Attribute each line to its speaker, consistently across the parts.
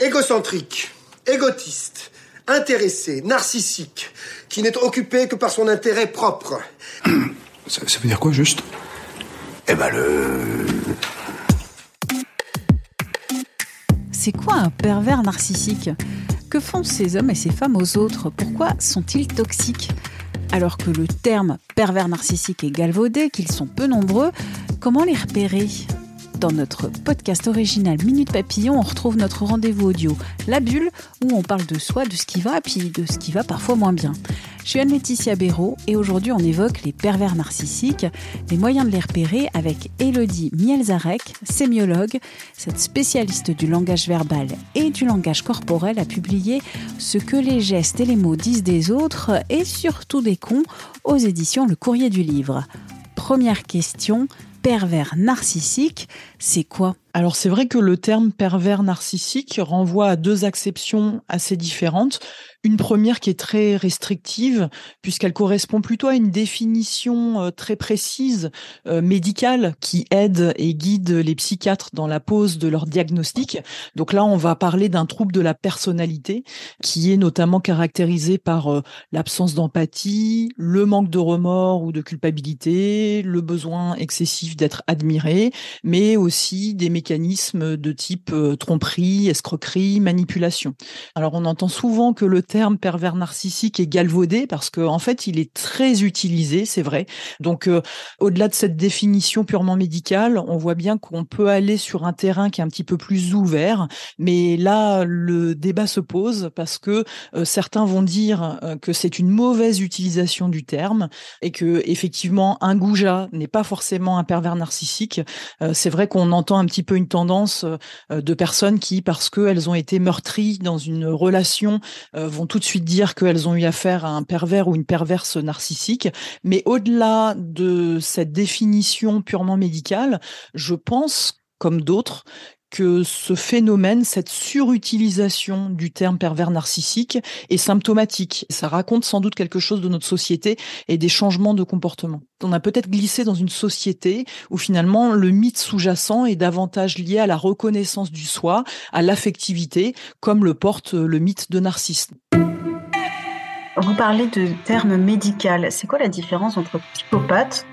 Speaker 1: Égocentrique, égotiste, intéressé, narcissique, qui n'est occupé que par son intérêt propre.
Speaker 2: Ça, ça veut dire quoi juste?
Speaker 3: Eh ben le.
Speaker 4: C'est quoi un pervers narcissique? Que font ces hommes et ces femmes aux autres? Pourquoi sont-ils toxiques? Alors que le terme pervers narcissique est galvaudé, qu'ils sont peu nombreux, comment les repérer? Dans notre podcast original Minute Papillon, on retrouve notre rendez-vous audio La Bulle, où on parle de soi, de ce qui va, puis de ce qui va parfois moins bien. Je suis Anne-Laetitia Béraud et aujourd'hui on évoque les pervers narcissiques, les moyens de les repérer avec Elodie Mielzarek, sémiologue. Cette spécialiste du langage verbal et du langage corporel a publié Ce que les gestes et les mots disent des autres et surtout des cons aux éditions Le Courrier du Livre. Première question, pervers narcissique, c'est quoi?
Speaker 5: Alors c'est vrai que le terme pervers narcissique renvoie à deux acceptions assez différentes. Une première qui est très restrictive, puisqu'elle correspond plutôt à une définition euh, très précise euh, médicale qui aide et guide les psychiatres dans la pose de leur diagnostic. Donc là, on va parler d'un trouble de la personnalité qui est notamment caractérisé par euh, l'absence d'empathie, le manque de remords ou de culpabilité, le besoin excessif d'être admiré, mais aussi des mécanismes de type euh, tromperie, escroquerie, manipulation. Alors on entend souvent que le terme pervers narcissique est galvaudé parce qu'en en fait, il est très utilisé, c'est vrai. Donc, euh, au-delà de cette définition purement médicale, on voit bien qu'on peut aller sur un terrain qui est un petit peu plus ouvert. Mais là, le débat se pose parce que euh, certains vont dire que c'est une mauvaise utilisation du terme et que effectivement, un goujat n'est pas forcément un pervers narcissique. C'est vrai qu'on entend un petit peu une tendance euh, de personnes qui, parce qu'elles ont été meurtries dans une relation, euh, vont tout de suite dire qu'elles ont eu affaire à un pervers ou une perverse narcissique. Mais au-delà de cette définition purement médicale, je pense comme d'autres, que ce phénomène, cette surutilisation du terme pervers narcissique est symptomatique. Ça raconte sans doute quelque chose de notre société et des changements de comportement. On a peut-être glissé dans une société où finalement le mythe sous-jacent est davantage lié à la reconnaissance du soi, à l'affectivité, comme le porte le mythe de Narcisse.
Speaker 6: Vous parlez de terme médical. C'est quoi la différence entre psychopathe,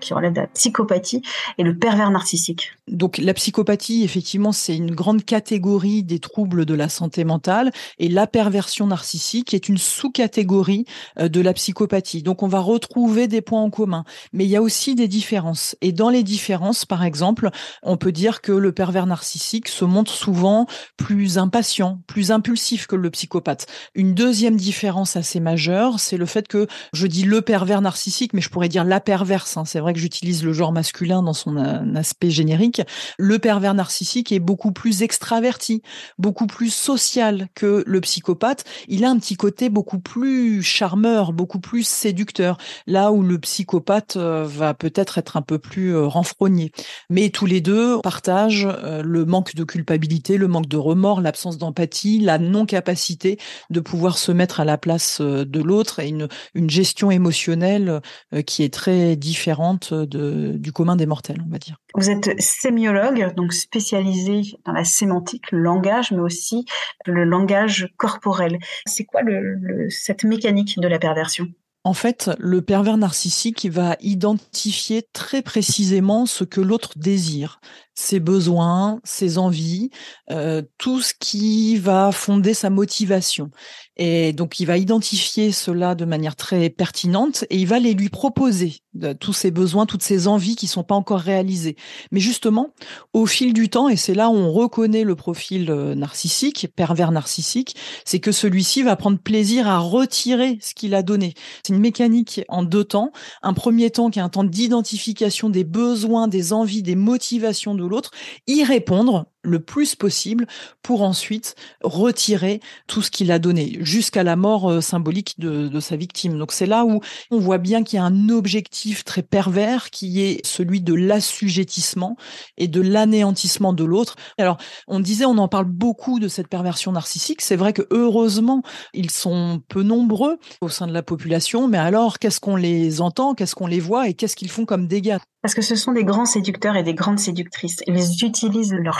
Speaker 6: qui relève de la psychopathie, et le pervers narcissique?
Speaker 5: Donc la psychopathie, effectivement, c'est une grande catégorie des troubles de la santé mentale, et la perversion narcissique est une sous-catégorie euh, de la psychopathie. Donc on va retrouver des points en commun, mais il y a aussi des différences. Et dans les différences, par exemple, on peut dire que le pervers narcissique se montre souvent plus impatient, plus impulsif que le psychopathe. Une deuxième différence assez majeure, c'est le fait que je dis le pervers narcissique, mais je pourrais dire la perverse. hein. C'est vrai que j'utilise le genre masculin dans son euh, aspect générique. Le pervers narcissique est beaucoup plus extraverti, beaucoup plus social que le psychopathe. Il a un petit côté beaucoup plus charmeur, beaucoup plus séducteur. Là où le psychopathe euh, va peut-être être un peu plus euh, renfrogné. Mais tous les deux partagent le manque de culpabilité, le manque de remords, l'absence d'empathie, la non-capacité de pouvoir se mettre à la place de l'autre et une, une gestion émotionnelle euh, qui est très différente de, du commun des mortels, on va dire.
Speaker 6: Vous êtes sémiologue, donc spécialisé dans la sémantique, le langage, mais aussi le langage corporel. C'est quoi le, le- cette mécanique de la perversion?
Speaker 5: En fait, le pervers narcissique va identifier très précisément ce que l'autre désire, ses besoins, ses envies, euh, tout ce qui va fonder sa motivation. Et donc, il va identifier cela de manière très pertinente et il va les lui proposer de, tous ses besoins, toutes ses envies qui sont pas encore réalisées. Mais justement, au fil du temps, et c'est là où on reconnaît le profil euh, narcissique, pervers narcissique, c'est que celui-ci va prendre plaisir à retirer ce qu'il a donné. C'est une mécanique en deux temps. Un premier temps qui est un temps d'identification des besoins, des envies, des motivations de l'autre, y répondre le plus possible pour ensuite retirer tout ce qu'il a donné jusqu'à la mort euh, symbolique de, sa victime. Donc c'est là où on voit bien qu'il y a un objectif très pervers qui est celui de l'assujettissement et de l'anéantissement de l'autre. Alors on disait, on en parle beaucoup de cette perversion narcissique. C'est vrai que heureusement ils sont peu nombreux au sein de la population, mais alors qu'est-ce qu'on les entend, qu'est-ce qu'on les voit et qu'est-ce qu'ils font comme dégâts?
Speaker 6: Parce que ce sont des grands séducteurs et des grandes séductrices. Ils utilisent leur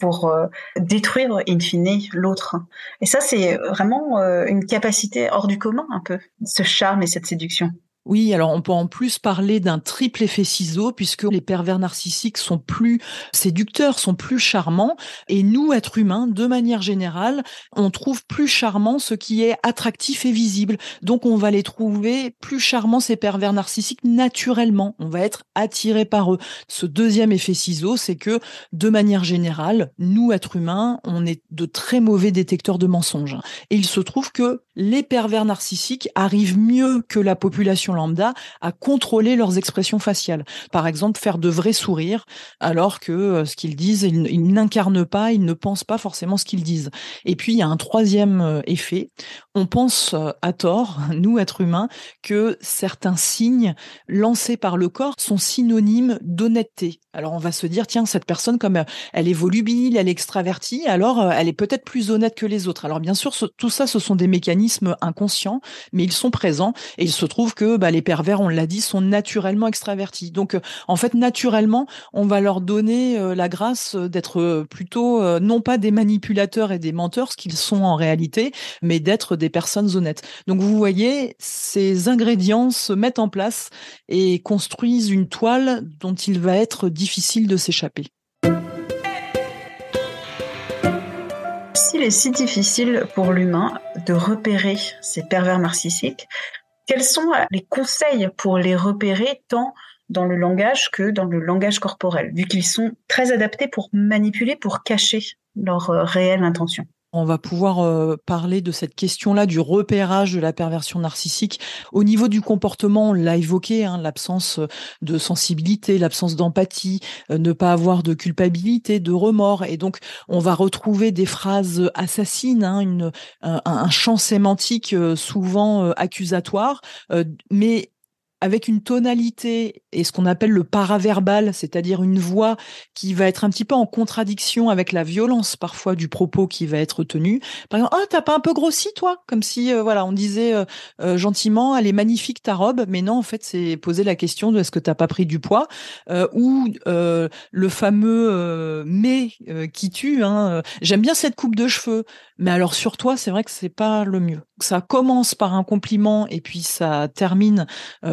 Speaker 6: pour euh, détruire in fine l'autre. Et ça, c'est vraiment euh, une capacité hors du commun un peu, ce charme et cette séduction.
Speaker 5: Oui, alors on peut en plus parler d'un triple effet ciseau puisque les pervers narcissiques sont plus séducteurs, sont plus charmants et nous, êtres humains, de manière générale, on trouve plus charmant ce qui est attractif et visible. Donc on va les trouver plus charmants, ces pervers narcissiques, naturellement. On va être attiré par eux. Ce deuxième effet ciseau, c'est que de manière générale, nous, êtres humains, on est de très mauvais détecteurs de mensonges. Et il se trouve que les pervers narcissiques arrivent mieux que la population lambda à contrôler leurs expressions faciales. Par exemple, faire de vrais sourires, alors que euh, ce qu'ils disent, ils, n'incarnent pas, ils ne pensent pas forcément ce qu'ils disent. Et puis, il y a un troisième euh, effet. On pense euh, à tort, nous, êtres humains, que certains signes lancés par le corps sont synonymes d'honnêteté. Alors, on va se dire, tiens, cette personne, comme elle est volubile, elle est extravertie, alors elle est peut-être plus honnête que les autres. Alors, bien sûr, tout ça, ce sont des mécanismes inconscients, mais ils sont présents et il se trouve que bah, les pervers, on l'a dit, sont naturellement extravertis. Donc, euh, en fait, naturellement, on va leur donner euh, la grâce d'être euh, plutôt non pas des manipulateurs et des menteurs, ce qu'ils sont en réalité, mais d'être des personnes honnêtes. Donc, vous voyez, ces ingrédients se mettent en place et construisent une toile dont il va être difficile de s'échapper.
Speaker 6: S'il est si difficile pour l'humain de repérer ces pervers narcissiques, quels sont euh, les conseils pour les repérer tant dans le langage que dans le langage corporel, vu qu'ils sont très adaptés pour manipuler, pour cacher leur euh, réelle intention?
Speaker 5: On va pouvoir euh, parler de cette question-là du repérage de la perversion narcissique. Au niveau du comportement, on l'a évoqué, hein, l'absence de sensibilité, l'absence d'empathie, ne pas avoir de culpabilité, de remords. Et donc, on va retrouver des phrases assassines, hein, une, un, un, champ sémantique souvent accusatoire, mais avec une tonalité et ce qu'on appelle le paraverbal, c'est-à-dire une voix qui va être un petit peu en contradiction avec la violence parfois du propos qui va être tenu. Par exemple, oh t'as pas un peu grossi toi, comme si euh, voilà on disait euh, euh, gentiment, elle est magnifique ta robe, mais non en fait c'est poser la question de est-ce que t'as pas pris du poids? Ou le fameux mais qui tue. Hein, J'aime bien cette coupe de cheveux, mais alors sur toi c'est vrai que c'est pas le mieux. Ça commence par un compliment et puis ça termine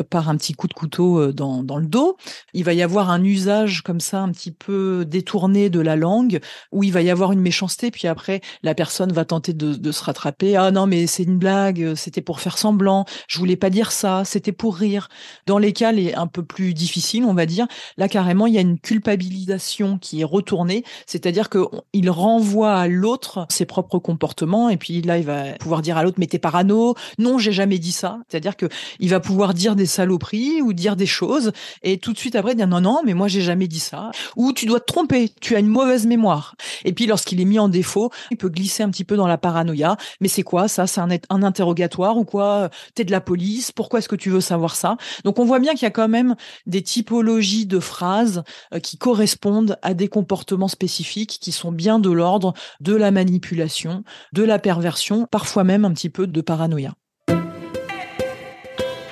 Speaker 5: par un petit coup de couteau dans dans le dos. Il va y avoir un usage comme ça un petit peu détourné de la langue où il va y avoir une méchanceté puis après la personne va tenter de, se rattraper. Ah non mais c'est une blague, c'était pour faire semblant, je voulais pas dire ça, c'était pour rire. Dans les cas les un peu plus difficiles, on va dire, là carrément il y a une culpabilisation qui est retournée, c'est-à-dire que il renvoie à l'autre ses propres comportements et puis là il va pouvoir dire à l'autre mais t'es parano, non j'ai jamais dit ça, c'est-à-dire que il va pouvoir dire des saloperies ou dire des choses et tout de suite après dire non non mais moi j'ai jamais dit ça. Ou tu dois te tromper. Tu as une mauvaise mémoire. Et puis lorsqu'il est mis en défaut il peut glisser un petit peu dans la paranoïa. Mais c'est quoi ça? C'est un, un interrogatoire ou quoi? T'es de la police? Pourquoi est-ce que tu veux savoir ça? Donc on voit bien qu'il y a quand même des typologies de phrases euh, qui correspondent à des comportements spécifiques qui sont bien de l'ordre de la manipulation de la perversion parfois même un petit peu de paranoïa.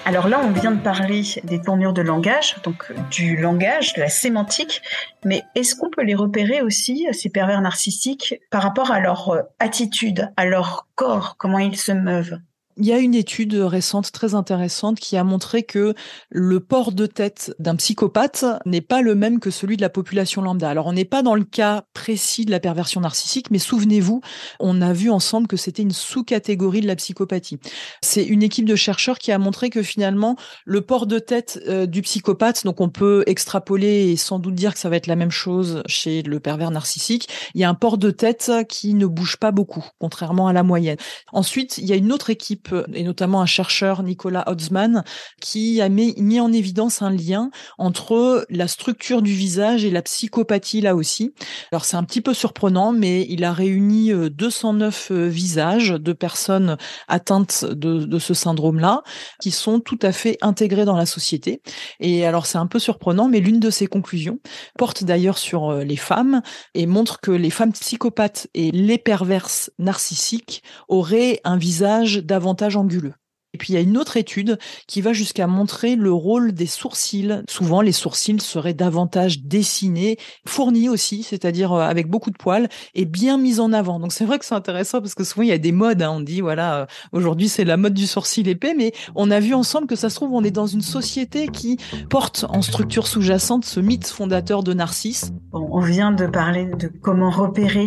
Speaker 6: Alors là, on vient de parler des tournures de langage, donc du langage, de la sémantique, mais est-ce qu'on peut les repérer aussi, ces pervers narcissiques, par rapport à leur euh, attitude, à leur corps, comment ils se meuvent?
Speaker 5: Il y a une étude récente très intéressante qui a montré que le port de tête d'un psychopathe n'est pas le même que celui de la population lambda. Alors on n'est pas dans le cas précis de la perversion narcissique, mais souvenez-vous, on a vu ensemble que c'était une sous-catégorie de la psychopathie. C'est une équipe de chercheurs qui a montré que finalement le port de tête euh, du psychopathe, donc on peut extrapoler et sans doute dire que ça va être la même chose chez le pervers narcissique, il y a un port de tête qui ne bouge pas beaucoup, contrairement à la moyenne. Ensuite, il y a une autre équipe type, et notamment un chercheur, Nicolas Hotzmann, qui a mis, mis en évidence un lien entre la structure du visage et la psychopathie là aussi. Alors c'est un petit peu surprenant, mais il a réuni 209 euh, euh, visages de personnes atteintes de, de ce syndrome-là, qui sont tout à fait intégrés dans la société. Et alors c'est un peu surprenant, mais l'une de ses conclusions porte d'ailleurs sur euh, les femmes et montre que les femmes psychopathes et les perverses narcissiques auraient un visage davantage anguleux. Et puis il y a une autre étude qui va jusqu'à montrer le rôle des sourcils. Souvent, les sourcils seraient davantage dessinés, fournis aussi, c'est-à-dire euh, avec beaucoup de poils et bien mis en avant. Donc c'est vrai que c'est intéressant parce que souvent il y a des modes. Hein. On dit voilà, euh, aujourd'hui c'est la mode du sourcil épais, mais on a vu ensemble que ça se trouve on est dans une société qui porte en structure sous-jacente ce mythe fondateur de Narcisse.
Speaker 6: on vient de parler de comment repérer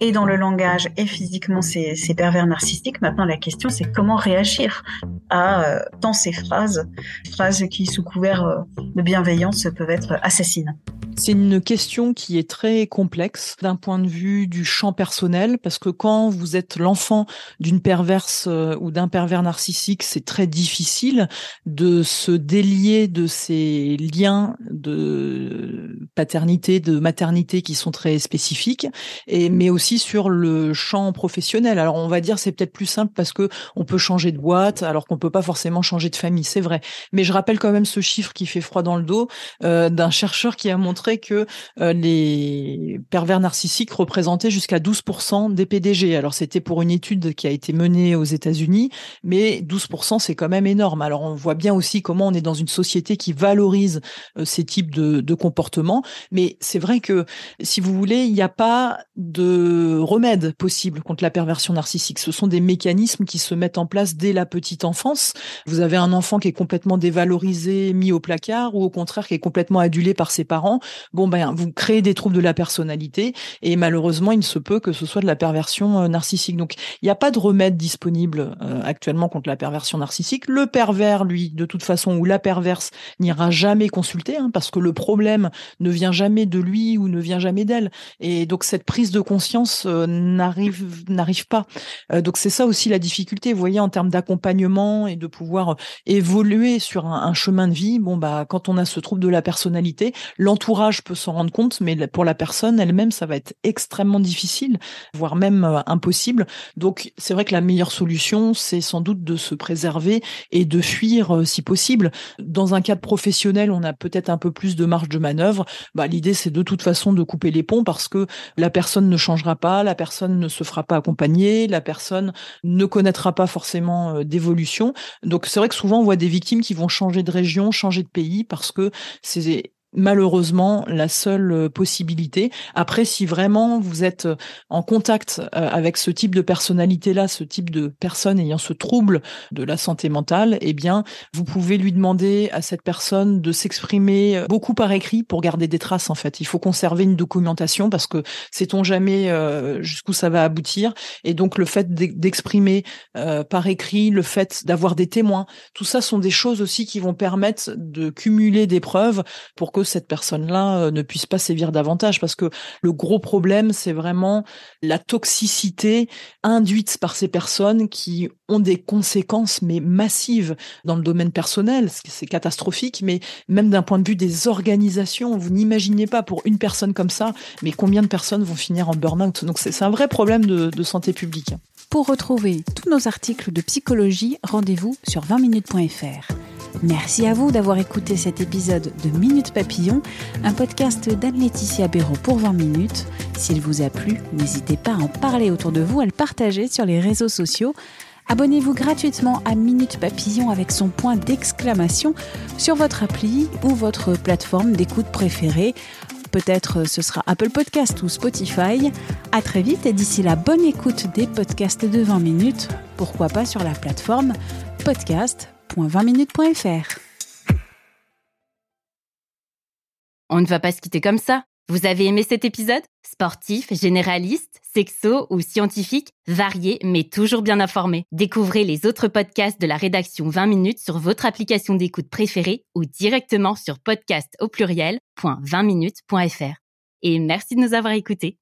Speaker 6: et dans le langage et physiquement ces, ces pervers narcissiques. Maintenant la question c'est comment réagir à euh, tant ces phrases, phrases qui sous couvert euh, de bienveillance peuvent être assassines.
Speaker 5: C'est une question qui est très complexe d'un point de vue du champ personnel, parce que quand vous êtes l'enfant d'une perverse euh, ou d'un pervers narcissique, c'est très difficile de se délier de ces liens de paternité, de maternité qui sont très spécifiques, mais aussi sur le champ professionnel. Alors on va dire c'est peut-être plus simple parce que on peut changer de boîte, alors qu'on peut pas forcément changer de famille, c'est vrai. Mais je rappelle quand même ce chiffre qui fait froid dans le dos euh, d'un chercheur qui a montré que euh, les pervers narcissiques représentaient jusqu'à 12% des PDG. Alors c'était pour une étude qui a été menée aux États-Unis, mais 12% c'est quand même énorme. Alors on voit bien aussi comment on est dans une société qui valorise euh, ces types de, de comportements, mais c'est vrai que si vous voulez, il n'y a pas de remède possible contre la perversion narcissique. Ce sont des mécanismes qui se mettent en place dès la petite enfance. Vous avez un enfant qui est complètement dévalorisé, mis au placard, ou au contraire qui est complètement adulé par ses parents. Bon, ben, vous créez des troubles de la personnalité, et malheureusement, il se peut que ce soit de la perversion euh, narcissique. Donc, il n'y a pas de remède disponible euh, actuellement contre la perversion narcissique. Le pervers, lui, de toute façon, ou la perverse, n'ira jamais consulter, hein, parce que le problème ne vient jamais de lui ou ne vient jamais d'elle. Et donc, cette prise de conscience euh, n'arrive n'arrive pas. donc, c'est ça aussi la difficulté. Vous voyez, en termes d'accompagnement et de pouvoir évoluer sur un, chemin de vie. Bon, bah, quand on a ce trouble de la personnalité, l'entourage peut s'en rendre compte, mais pour la personne elle-même, ça va être extrêmement difficile, voire même euh, impossible. Donc, c'est vrai que la meilleure solution, c'est sans doute de se préserver et de fuir euh, si possible. Dans un cadre professionnel, on a peut-être un peu plus de marge de manœuvre. Bah, l'idée, c'est de toute façon de couper les ponts parce que la personne ne changera pas, la personne ne se fera pas accompagner, la personne ne connaîtra pas forcément euh, donc c'est vrai que souvent on voit des victimes qui vont changer de région, changer de pays parce que c'est malheureusement la seule euh, possibilité. Après, si vraiment vous êtes euh, en contact euh, avec ce type de personnalité-là, ce type de personne ayant ce trouble de la santé mentale, eh bien, vous pouvez lui demander à cette personne de s'exprimer beaucoup par écrit pour garder des traces. En fait, il faut conserver une documentation parce que sait-on jamais jusqu'où ça va aboutir. Et donc, le fait d'exprimer par écrit, le fait d'avoir des témoins, tout ça sont des choses aussi qui vont permettre de cumuler des preuves pour que cette personne-là euh, ne puisse pas sévir davantage parce que le gros problème, c'est vraiment la toxicité induite par ces personnes qui ont des conséquences mais massives dans le domaine personnel, c'est catastrophique, mais même d'un point de vue des organisations, vous n'imaginez pas pour une personne comme ça, mais combien de personnes vont finir en burn-out. Donc c'est un vrai problème de, de santé publique.
Speaker 4: Pour retrouver tous nos articles de psychologie, rendez-vous sur 20minutes.fr. Merci à vous d'avoir écouté cet épisode de Minute Papillon, un podcast d'Anne-Laetitia Béraud pour 20 minutes. S'il vous a plu, n'hésitez pas à en parler autour de vous, à le partager sur les réseaux sociaux. Abonnez-vous gratuitement à Minute Papillon avec son point d'exclamation sur votre appli ou votre plateforme d'écoute préférée. Peut-être ce sera Apple Podcast ou Spotify. À très vite et d'ici la bonne écoute des podcasts de 20 minutes. Pourquoi pas sur la plateforme podcast 20
Speaker 7: On ne va pas se quitter comme ça. Vous avez aimé cet épisode? Sportif, généraliste, sexo ou scientifique, varié mais toujours bien informé. Découvrez les autres podcasts de la rédaction 20 minutes sur votre application d'écoute préférée ou directement sur podcast au pluriel.20minutes.fr. Et merci de nous avoir écoutés.